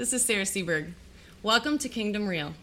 This is Sarah Seberg. Welcome to Kingdom Reel.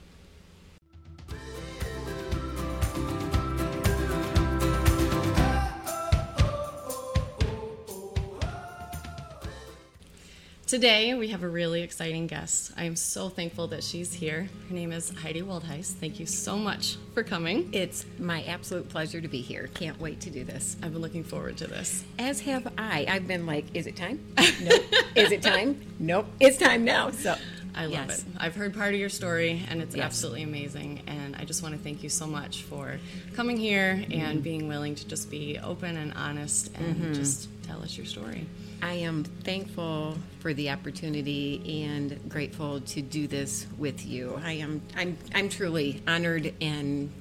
Today, we have a really exciting guest. I am so thankful that she's here. Her name is Heidi Woldhuis. Thank you so much for coming. It's my absolute pleasure to be here. Can't wait to do this. I've been looking forward to this. As have I. I've been like, is it time? Nope. is it time? Nope. It's time now. So I love Yes. it. I've heard part of your story, and it's Yes. absolutely amazing. And I just want to thank you so much for coming here and mm-hmm. being willing to just be open and honest and mm-hmm. just tell us your story. I am thankful for the opportunity and grateful to do this with you. I am I'm I'm truly honored and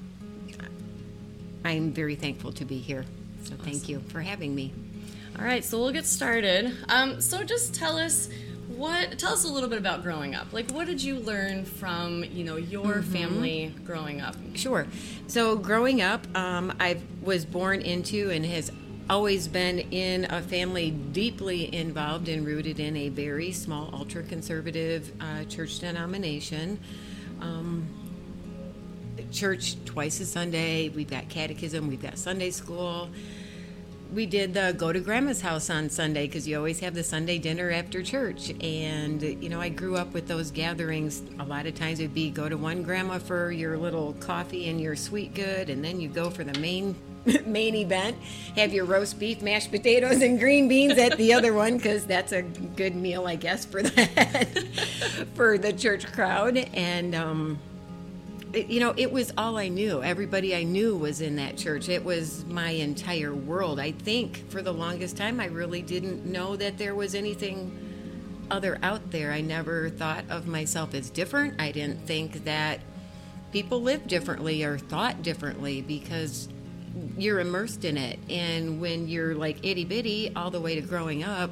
I'm very thankful to be here. So thank you for having me. All right, so we'll get started. Um, so just tell us what tell us a little bit about growing up. Like, what did you learn from you know your family growing up? Sure. So growing up, um, I was born into and has always been in a family deeply involved and rooted in a very small, ultra conservative uh, church denomination. Um, church twice a Sunday. We've got catechism. We've got Sunday school. We did the go to grandma's house on Sunday because you always have the Sunday dinner after church. And, you know, I grew up with those gatherings. A lot of times it'd be go to one grandma for your little coffee and your sweet good, and then you go for the main main event, have your roast beef, mashed potatoes, and green beans at the other one because that's a good meal, I guess, for that for the church crowd. And um, it- you know, it was all I knew. Everybody I knew was in that church. It was my entire world. I think for the longest time, I really didn't know that there was anything other out there. I never thought of myself as different. I didn't think that people lived differently or thought differently because you're immersed in it. And when you're like itty bitty all the way to growing up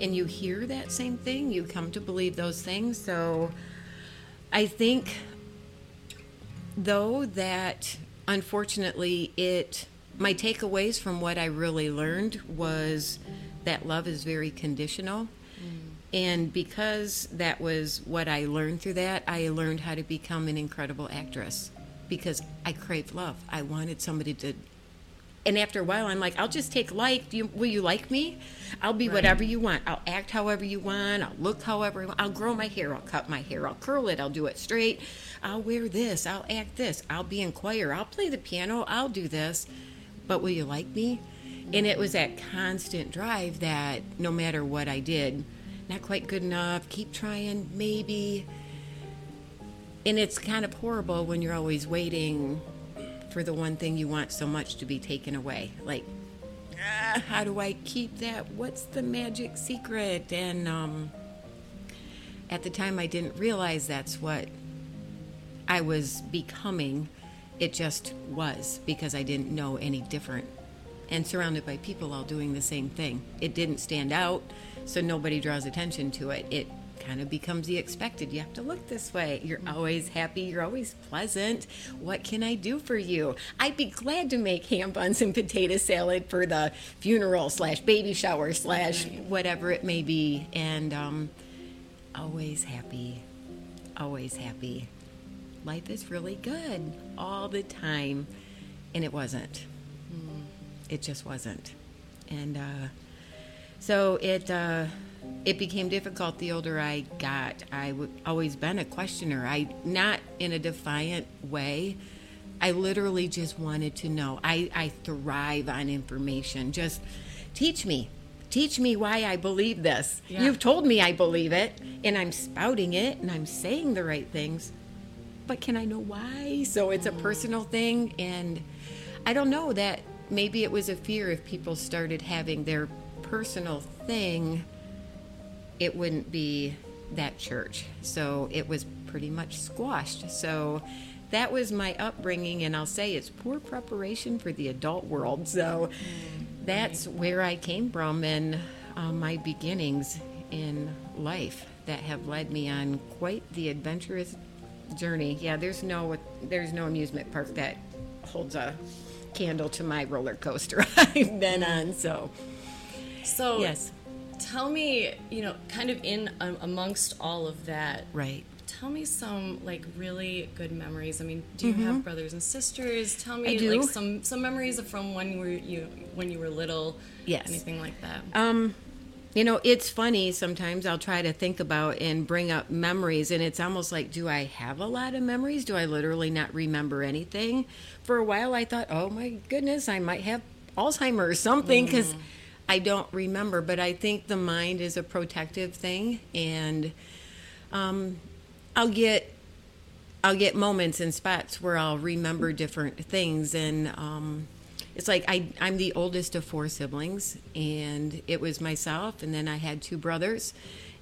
and you hear that same thing, you come to believe those things. So I think though that unfortunately it my takeaways from what I really learned was that love is very conditional. Mm. And because that was what I learned through that, I learned how to become an incredible actress because I craved love. I wanted somebody to and after a while I'm like, I'll just take like, do you, will you like me? I'll be whatever you want. I'll act however you want. I'll look however you want. I'll grow my hair. I'll cut my hair. I'll curl it. I'll do it straight. I'll wear this. I'll act this. I'll be in choir. I'll play the piano. I'll do this. But will you like me? And it was that constant drive that no matter what I did, not quite good enough, keep trying, maybe. And it's kind of horrible when you're always waiting for the one thing you want so much to be taken away. Like, ah, how do I keep that? What's the magic secret? And um, at the time, I didn't realize that's what I was becoming. It just was because I didn't know any different. And surrounded by people all doing the same thing. It didn't stand out, so nobody draws attention to it. It kind of becomes the expected. You have to look this way. You're always happy. You're always pleasant. What can I do for you? I'd be glad to make ham buns and potato salad for the funeral slash baby shower slash whatever it may be. And um, always happy. Always happy. Life is really good all the time. And it wasn't. It just wasn't. And uh, so it uh, it became difficult the older I got. I w- always been a questioner. I not in a defiant way. I literally just wanted to know. I, I thrive on information. Just teach me. Teach me why I believe this. Yeah. You've told me I believe it, and I'm spouting it, and I'm saying the right things. But can I know why? So it's a mm. personal thing, and I don't know that maybe it was a fear if people started having their personal thing, it wouldn't be that church. So it was pretty much squashed. So that was my upbringing, and I'll say it's poor preparation for the adult world. So that's where I came from and uh, my beginnings in life that have led me on quite the adventurous journey. Yeah, there's no there's no amusement park that holds a candle to my roller coaster I've been on. So So yes. Tell me, you know, kind of in um, amongst all of that, Right. Tell me some like really good memories. I mean, do you have brothers and sisters? Tell me Mm-hmm. Like some some memories from when you were you when you were little. Yes. Anything like that. Um, you know, it's funny sometimes I'll try to think about and bring up memories, and it's almost like, do I have a lot of memories? Do I literally not remember anything? For a while, I thought, oh my goodness, I might have Alzheimer's or something because I don't remember. But I think the mind is a protective thing, and um, I'll get I'll get moments and spots where I'll remember different things, and um, it's like I I'm the oldest of four siblings, and it was myself, and then I had two brothers,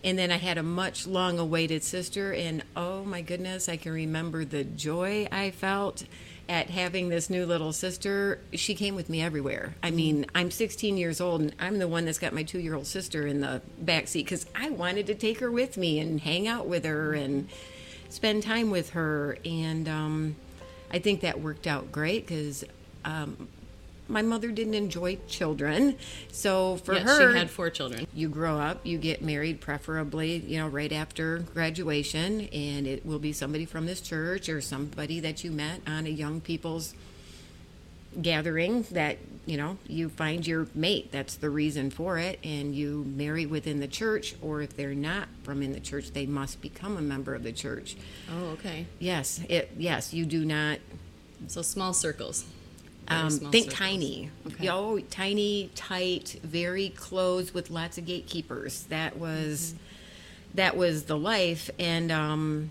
and then I had a much long awaited sister, and oh my goodness, I can remember the joy I felt at having this new little sister. She came with me everywhere. I mean, I'm 16 years old, and I'm the one that's got my two year old sister in the back seat because I wanted to take her with me and hang out with her and spend time with her and um, i think that worked out great because um, my mother didn't enjoy children so for her she had four children. you grow up you get married preferably you know right after graduation and it will be somebody from this church or somebody that you met on a young people's gathering that you know you find your mate that's the reason for it and you marry within the church or if they're not from in the church they must become a member of the church Oh, okay. yes it yes you do not So small circles. Um, think circles. tiny Okay. oh tiny tight very close with lots of gatekeepers that was Mm-hmm. that was the life and um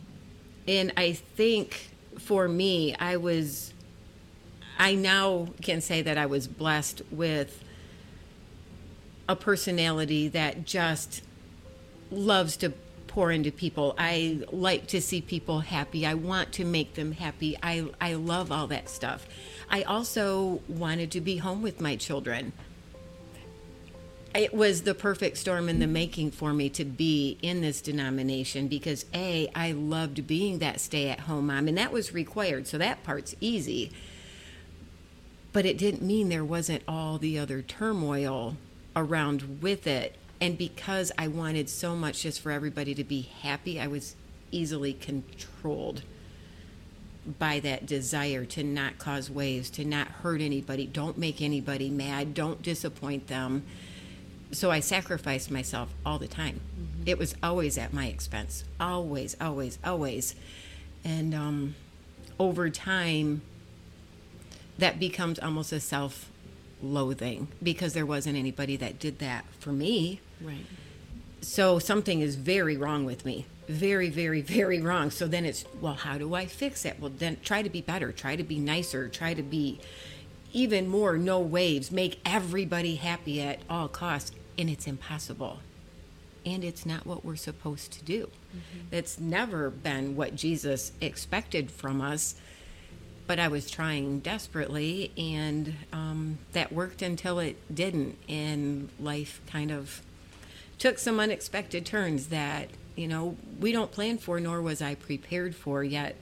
and i think for me i was i now can say that i was blessed with a personality that just loves to pour into people. I like to see people happy. I want to make them happy. I I love all that stuff. I also wanted to be home with my children. It was the perfect storm in the making for me to be in this denomination because A, I loved being that stay at home mom, and that was required. So that part's easy. But it didn't mean there wasn't all the other turmoil around with it. And because I wanted so much just for everybody to be happy, I was easily controlled by that desire to not cause waves, to not hurt anybody, don't make anybody mad, don't disappoint them. So I sacrificed myself all the time. It was always at my expense. Always, always, always. And um, over time, that becomes almost a self loathing because there wasn't anybody that did that for me. Right. So something is very wrong with me. Very, very, very wrong. So then it's, well, how do I fix it? Well, then try to be better, try to be nicer, try to be even more no waves, make everybody happy at all costs. And it's impossible. And it's not what we're supposed to do. It's never been what Jesus expected from us but I was trying desperately, and um, that worked until it didn't, and life kind of took some unexpected turns that you know we don't plan for, nor was I prepared for yet.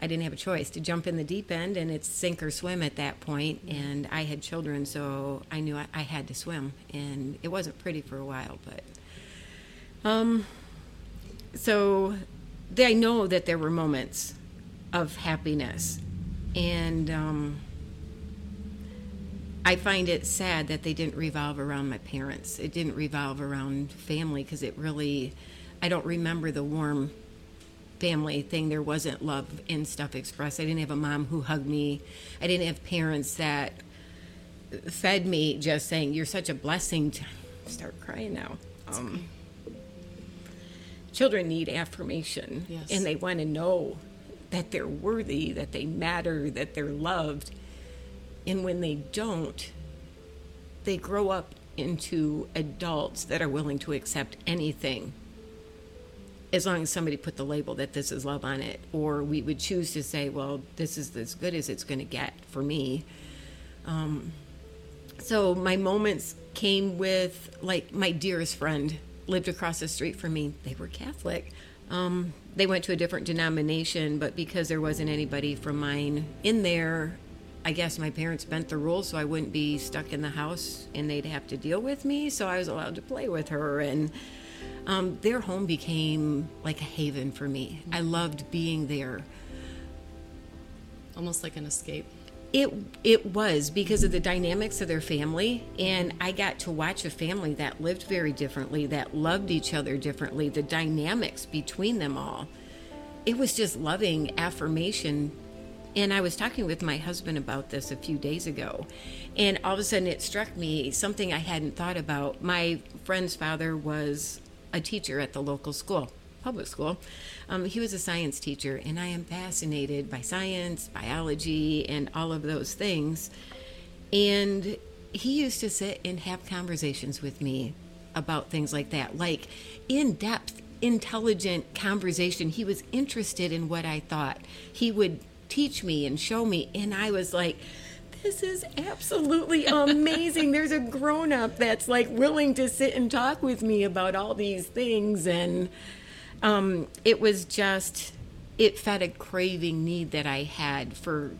I didn't have a choice to jump in the deep end, and it's sink or swim at that point. And I had children, so I knew I, I had to swim, and it wasn't pretty for a while, but um, so I know that there were moments of happiness. And um, I find it sad that they didn't revolve around my parents. It didn't revolve around family because it really, I don't remember the warm family thing. There wasn't love and stuff expressed. I didn't have a mom who hugged me. I didn't have parents that fed me just saying, You're such a blessing to start crying now. Um, children need affirmation Yes. and they want to know that they're worthy, that they matter, that they're loved. And when they don't, they grow up into adults that are willing to accept anything as long as somebody put the label that this is love on it. Or we would choose to say, well, this is as good as it's going to get for me. Um, so my moments came with, like, my dearest friend lived across the street from me. They were Catholic. Um, they went to a different denomination, but because there wasn't anybody from mine in there, I guess my parents bent the rules so I wouldn't be stuck in the house and they'd have to deal with me. So I was allowed to play with her. And um, their home became like a haven for me. I loved being there. Almost like an escape. It it was because of the dynamics of their family, and I got to watch a family that lived very differently, that loved each other differently. The dynamics between them all, it was just loving affirmation. And I was talking with my husband about this a few days ago, and all of a sudden it struck me something I hadn't thought about. My friend's father was a teacher at the local school, public school. Um, he was a science teacher, and I am fascinated by science, biology, and all of those things. And he used to sit and have conversations with me about things like that, like in depth, intelligent conversation. He was interested in what I thought. He would teach me and show me, and I was like, this is absolutely amazing. There's a grown up that's like willing to sit and talk with me about all these things. And um, it was just, it fed a craving need that I had for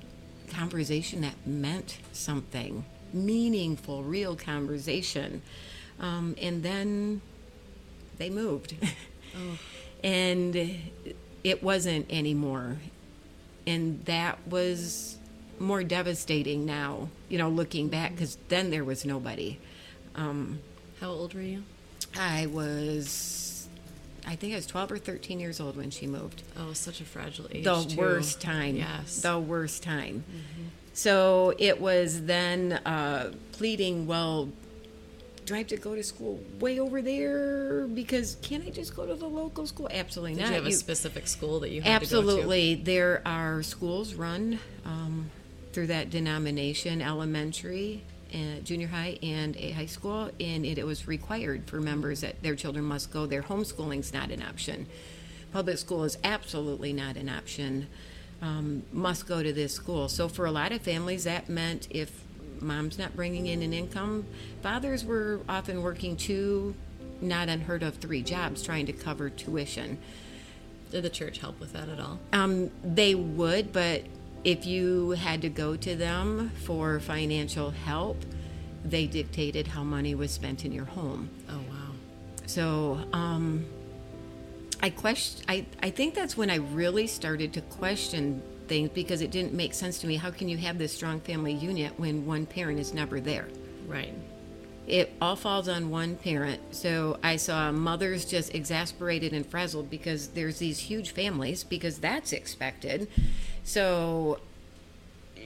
conversation that meant something meaningful, real conversation. Um, and then they moved. Oh. and it wasn't anymore. And that was more devastating now, you know, looking back, because then there was nobody. Um, How old were you? I was, I think I was 12 or 13 years old when she moved. Oh, such a fragile age. The too. worst time. Yes. The worst time. Mm-hmm. So it was then uh, pleading, well, do I have to go to school way over there? Because can't I just go to the local school? Absolutely Did not. you have a specific school that you absolutely. There are schools run um, through that denomination, elementary, uh, junior high, and a high school, and it, it was required for members that their children must go there. Homeschooling's not an option. Public school is absolutely not an option. Um, must go to this school. So for a lot of families, that meant if mom's not bringing in an income, fathers were often working two, not unheard of, three jobs trying to cover tuition. Did the church help with that at all? Um, they would, but if you had to go to them for financial help, they dictated how money was spent in your home. Oh wow! So um, I question. I I think that's when I really started to question things because it didn't make sense to me. How can you have this strong family unit when one parent is never there? Right. It all falls on one parent. So I saw mothers just exasperated and frazzled because there's these huge families because that's expected. So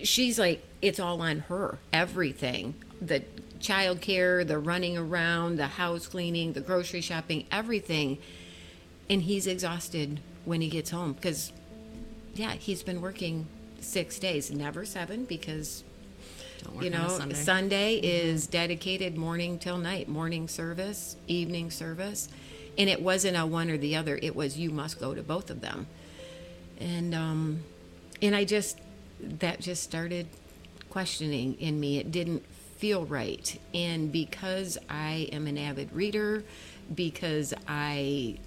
she's like, it's all on her, everything. The child care, the running around, the house cleaning, the grocery shopping, everything. And he's exhausted when he gets home because, yeah, he's been working six days, never seven because you know sunday, sunday mm-hmm. is dedicated morning till night morning service evening service. And it wasn't a one or the other it was you must go to both of them. And um and i just that just started questioning in me. It didn't feel right. And because i am an avid reader because i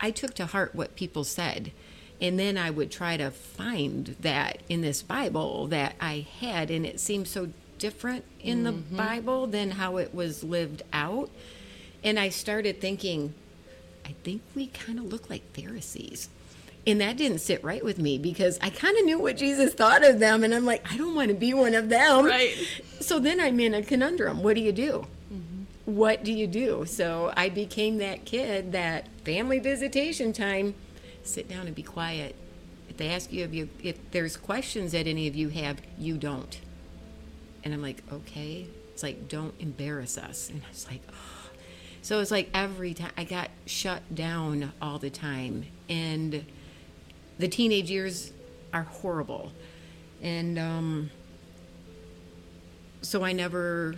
i took to heart what people said and then I would try to find that in this Bible that I had, and it seemed so different in mm-hmm. the Bible than how it was lived out. And I started thinking, I think we kind of look like Pharisees. And that didn't sit right with me because I kind of knew what Jesus thought of them. And I'm like, I don't want to be one of them. Right. So then I'm in a conundrum. What do you do? Mm-hmm. What do you do? So I became that kid that family visitation time sit down and be quiet. If they ask you if you if there's questions that any of you have, you don't. And I'm like, okay. It's like, don't embarrass us. And I was like, oh. so it's like every time I got shut down all the time, and the teenage years are horrible, and um, so I never.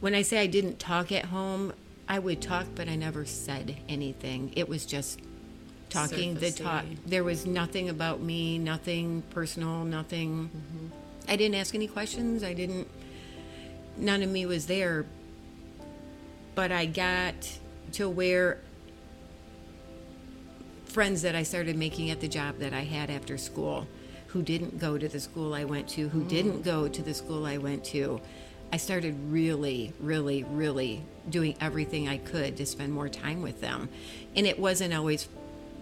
When I say I didn't talk at home, I would talk, but I never said anything. It was just talking the talk there was nothing about me nothing personal nothing mm-hmm. i didn't ask any questions i didn't none of me was there but i got to where friends that i started making at the job that i had after school who didn't go to the school I went to, who didn't go to the school I went to. I started really, really, really doing everything I could to spend more time with them. And it wasn't always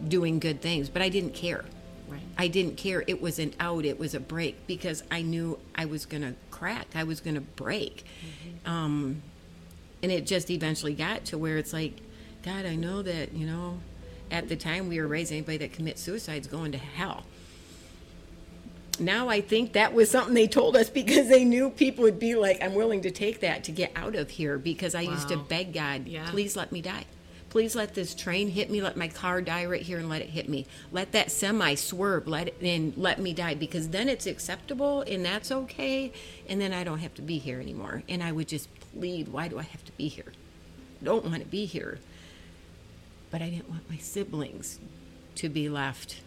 doing good things, but I didn't care. Right. I didn't care. It was an out, it was a break because I knew I was going to crack, I was going to break. Um, and it just eventually got to where it's like, God, I know that, you know, at the time we were raising anybody that commits suicide is going to hell. Now I think that was something they told us because they knew people would be like, I'm willing to take that to get out of here because I used to beg God, Yeah. please let me die. Please let this train hit me. Let my car die right here and let it hit me. Let that semi swerve. Let it and let me die because then it's acceptable and that's okay. And then I don't have to be here anymore. And I would just plead, why do I have to be here? I Don't want to be here. But I didn't want my siblings to be left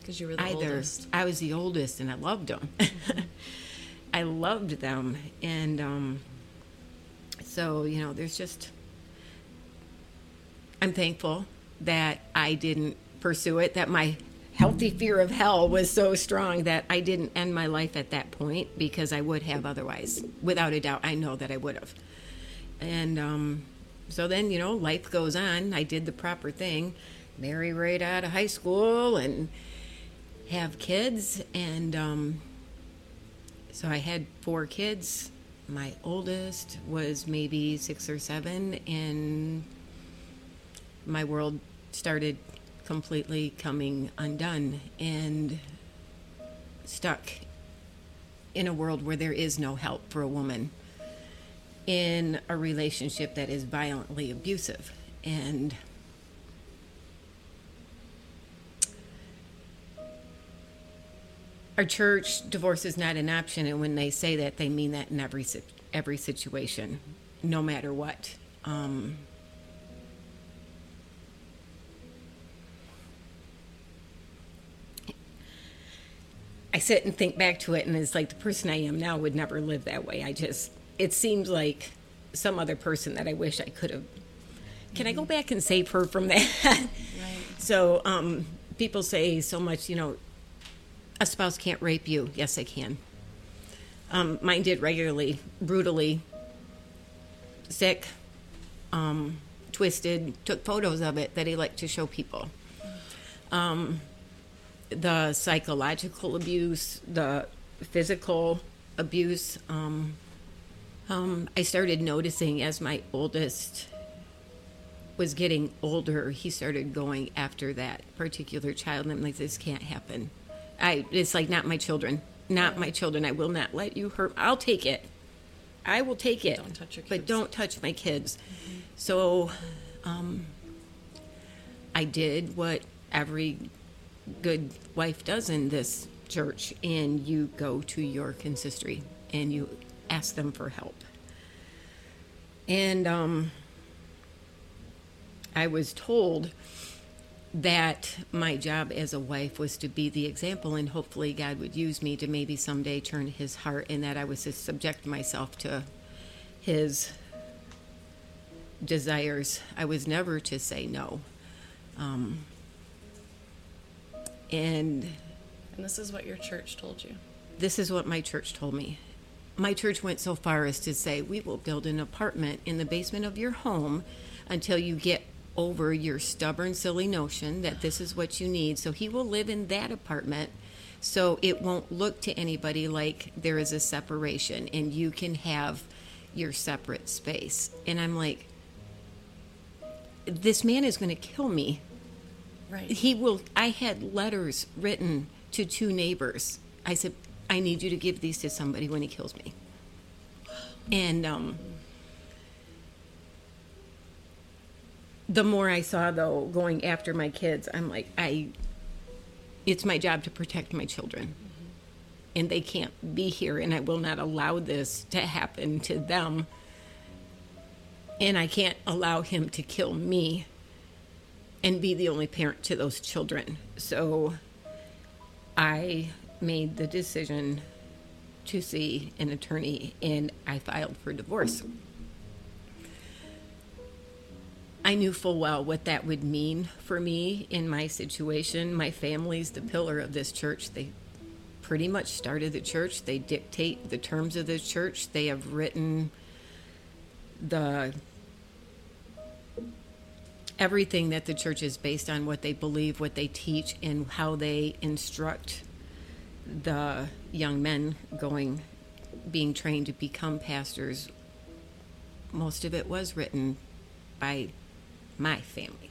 Because you were the either. oldest. I was the oldest, and I loved them. I loved them, and um, so you know, there's just. I'm thankful that I didn't pursue it. That my healthy fear of hell was so strong that I didn't end my life at that point because I would have otherwise. Without a doubt, I know that I would have. And um, so then, you know, life goes on. I did the proper thing, marry right out of high school, and have kids and um, so i had four kids my oldest was maybe six or seven and my world started completely coming undone and stuck in a world where there is no help for a woman in a relationship that is violently abusive. And our church divorce is not an option. And when they say that they mean that in every every situation no matter what. Um, I sit and think back to it and it's like the person I am now would never live that way I just it seems like some other person that I wish I could have can I go back and save her from that Right. so um, people say so much, you know, a spouse can't rape you. Yes, they can. Um, mine did regularly, brutally, sick, um, twisted, took photos of it that he liked to show people. Um, the psychological abuse, the physical abuse. Um, um, I started noticing as my oldest was getting older, he started going after that particular child, and I'm like, this can't happen. I, it's like not my children, not my children. I will not let you hurt. I'll take it. I will take it. Don't touch your kids. But don't touch my kids. So, um, I did what every good wife does in this church, and you go to your consistory and you ask them for help. And um, I was told that my job as a wife was to be the example, and hopefully God would use me to maybe someday turn his heart, and that I was to subject myself to his desires. I was never to say no. Um, and And this is what your church told you. this is what my church told me. My church went so far as to say, We will build an apartment in the basement of your home until you get over your stubborn, silly notion that this is what you need. So he will live in that apartment so it won't look to anybody like there is a separation and you can have your separate space. And I'm like, This man is going to kill me Right. he will i had letters written to two neighbors. I said i need you to give these to somebody when he kills me. And um the more i saw though going after my kids i'm like i it's my job to protect my children. And they can't be here and i will not allow this to happen to them. And i can't allow him to kill me and be the only parent to those children. So I made the decision to see an attorney and I filed for divorce. I knew full well what that would mean for me in my situation. My family's the pillar of this church. They pretty much started the church. They dictate the terms of the church. They have written the everything that the church is based on what they believe, what they teach, and how they instruct the young men going being trained to become pastors. Most of it was written by my family.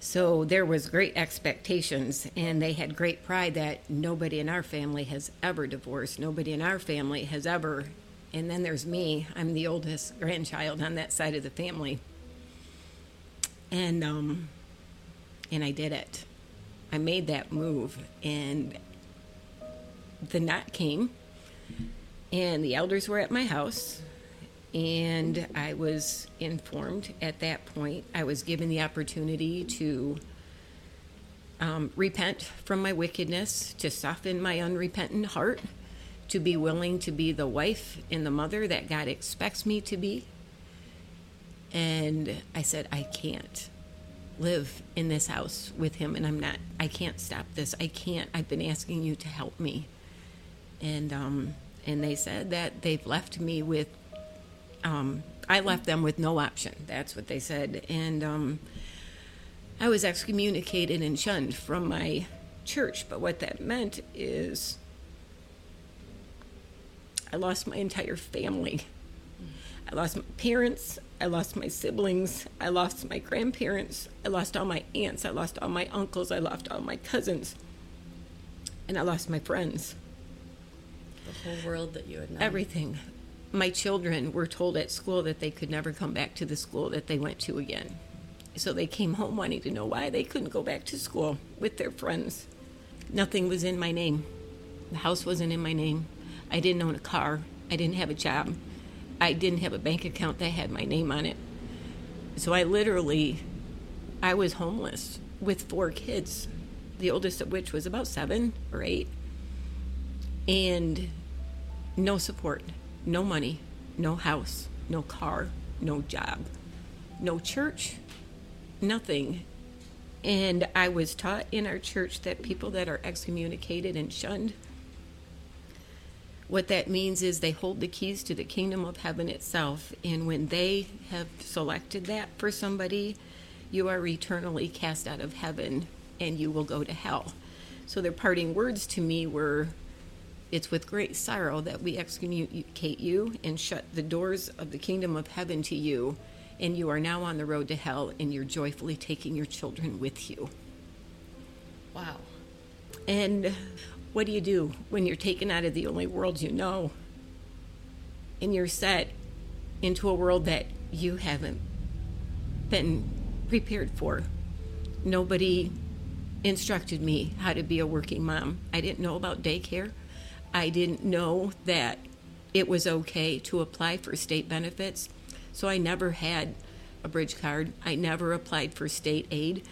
So there was great expectations and they had great pride that nobody in our family has ever divorced. Nobody in our family has ever and then there's me. I'm the oldest grandchild on that side of the family. And um and I did it. I made that move and the night came and the elders were at my house and I was informed at that point, I was given the opportunity to um, repent from my wickedness, to soften my unrepentant heart, to be willing to be the wife and the mother that God expects me to be. And I said, I can't live in this house with him, and I'm not, I can't stop this. I can't. I've been asking you to help me. And, um, and they said that they've left me with um, I left them with no option. That's what they said. And um, I was excommunicated and shunned from my church. But what that meant is I lost my entire family. I lost my parents. I lost my siblings. I lost my grandparents. I lost all my aunts. I lost all my uncles. I lost all my cousins. And I lost my friends. The whole world that you had known. Everything my children were told at school that they could never come back to the school that they went to again. So they came home wanting to know why they couldn't go back to school with their friends. Nothing was in my name. The house wasn't in my name. I didn't own a car. I didn't have a job. I didn't have a bank account that had my name on it. So I literally I was homeless with four kids, the oldest of which was about 7 or 8. And no support no money, no house, no car, no job, no church, nothing. And I was taught in our church that people that are excommunicated and shunned, what that means is they hold the keys to the kingdom of heaven itself. And when they have selected that for somebody, you are eternally cast out of heaven and you will go to hell. So their parting words to me were it's with great sorrow that we excommunicate you and shut the doors of the kingdom of heaven to you, and you are now on the road to hell, and you're joyfully taking your children with you. Wow. And what do you do when you're taken out of the only world you know? And you're set into a world that you haven't been prepared for. Nobody instructed me how to be a working mom. I didn't know about daycare. I didn't know that it was okay to apply for state benefits. So I never had a bridge card. I never applied for state aid.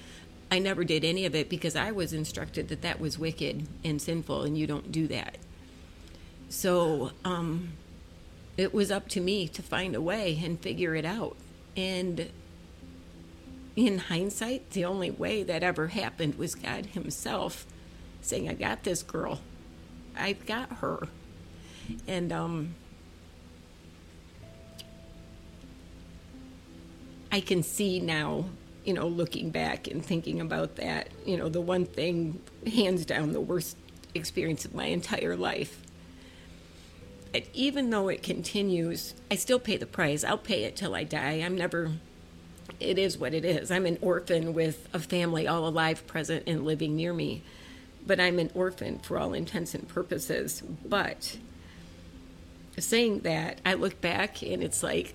I never did any of it because I was instructed that that was wicked and sinful and you don't do that. So um, it was up to me to find a way and figure it out. And in hindsight, the only way that ever happened was God Himself saying, I got this girl. I've got her. And um, I can see now, you know, looking back and thinking about that, you know, the one thing, hands down, the worst experience of my entire life. And even though it continues, I still pay the price. I'll pay it till I die. I'm never, it is what it is. I'm an orphan with a family all alive, present, and living near me but I'm an orphan for all intents and purposes. But saying that, I look back and it's like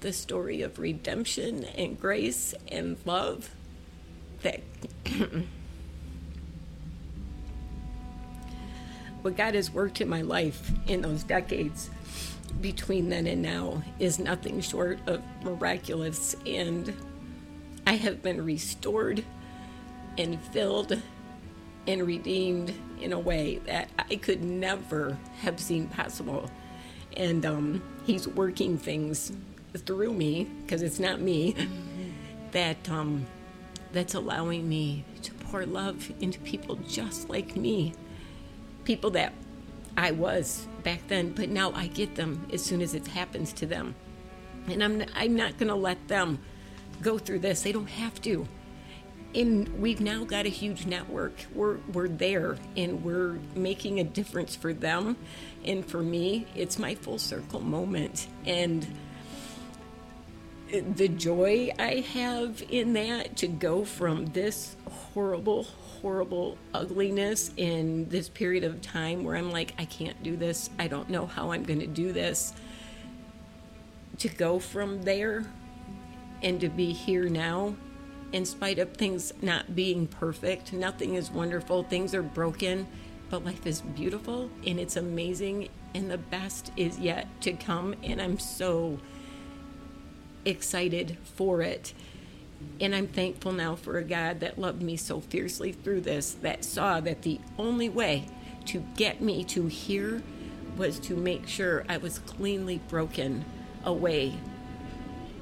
the story of redemption and grace and love that what God has worked in my life in those decades between then and now is nothing short of miraculous and I have been restored and filled and redeemed in a way that I could never have seen possible. And um, he's working things through me because it's not me that um, that's allowing me to pour love into people just like me people that I was back then, but now I get them as soon as it happens to them. And I'm I'm not going to let them go through this. They don't have to. And we've now got a huge network. We're we're there and we're making a difference for them. And for me, it's my full circle moment. And the joy I have in that to go from this horrible, horrible ugliness in this period of time where I'm like, I can't do this. I don't know how I'm going to do this. To go from there and to be here now, in spite of things not being perfect, nothing is wonderful, things are broken, but life is beautiful and it's amazing, and the best is yet to come. And I'm so excited for it. And I'm thankful now for a God that loved me so fiercely through this, that saw that the only way to get me to here was to make sure I was cleanly broken away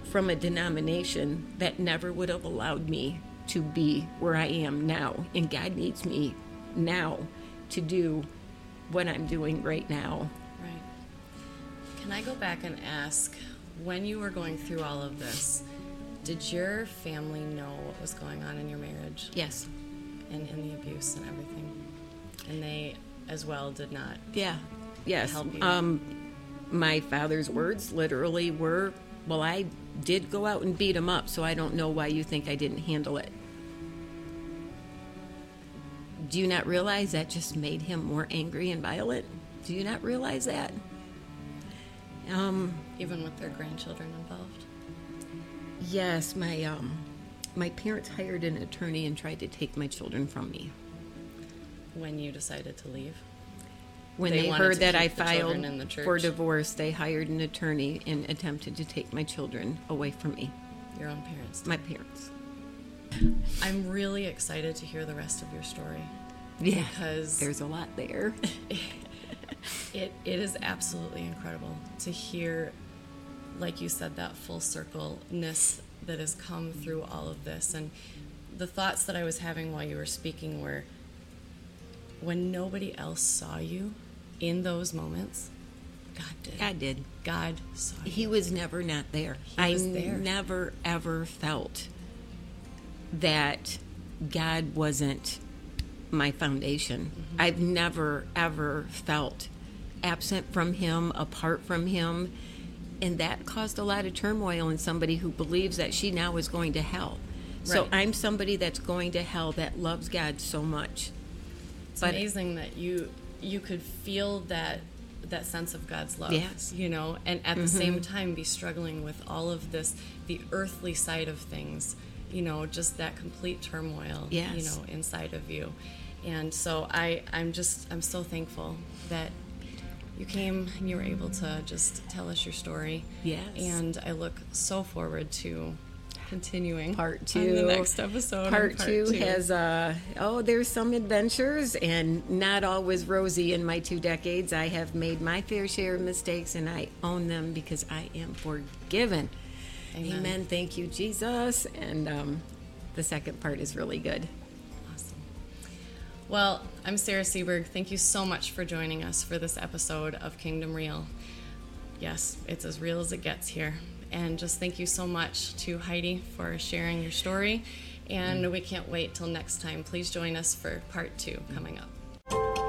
from a denomination that never would have allowed me to be where I am now. And God needs me now to do what I'm doing right now. Right. Can I go back and ask when you were going through all of this, did your family know what was going on in your marriage? Yes. And, and the abuse and everything? And they as well did not? Yeah. Yes. Help you? Um, my father's words literally were, Well, I did go out and beat him up, so I don't know why you think I didn't handle it. Do you not realize that just made him more angry and violent? Do you not realize that? Um, Even with their grandchildren involved? yes, my um, my parents hired an attorney and tried to take my children from me. When you decided to leave? When They they, heard that I filed for divorce, they hired an attorney and attempted to take my children away from me. Your own parents? My parents. I'm really excited to hear the rest of your story. Yeah, Because there's a lot there. It, it is absolutely incredible to hear, like you said, that full circleness that has come through all of this. And the thoughts that I was having while you were speaking were when nobody else saw you in those moments, God did. God did. God saw you. He was never not there. He I was there. never ever felt that God wasn't my foundation. Mm-hmm. I've never ever felt absent from him, apart from him, and that caused a lot of turmoil in somebody who believes that she now is going to hell. So I'm somebody that's going to hell that loves God so much. It's But- amazing that you you could feel that that sense of God's love. Yes. You know, and at the same mm-hmm. time be struggling with all of this, the earthly side of things. You know, just that complete turmoil. You know, inside of you, and so I I'm just I'm so thankful that you came and you were able to just tell us your story. Yes. And I look so forward to continuing part on two the next episode. on part, two, two. has uh oh there's some adventures and not always rosy in my two decades i have made my fair share of mistakes and i own them because i am forgiven Amen. thank you jesus and um the second part is really good. Well, I'm Sarah Seberg. Thank you so much for joining us for this episode of Kingdom Reel. Yes, it's as real as it gets here. And just thank you so much to Heidi for sharing your story. And mm. we can't wait till next time. Please join us for part two coming up.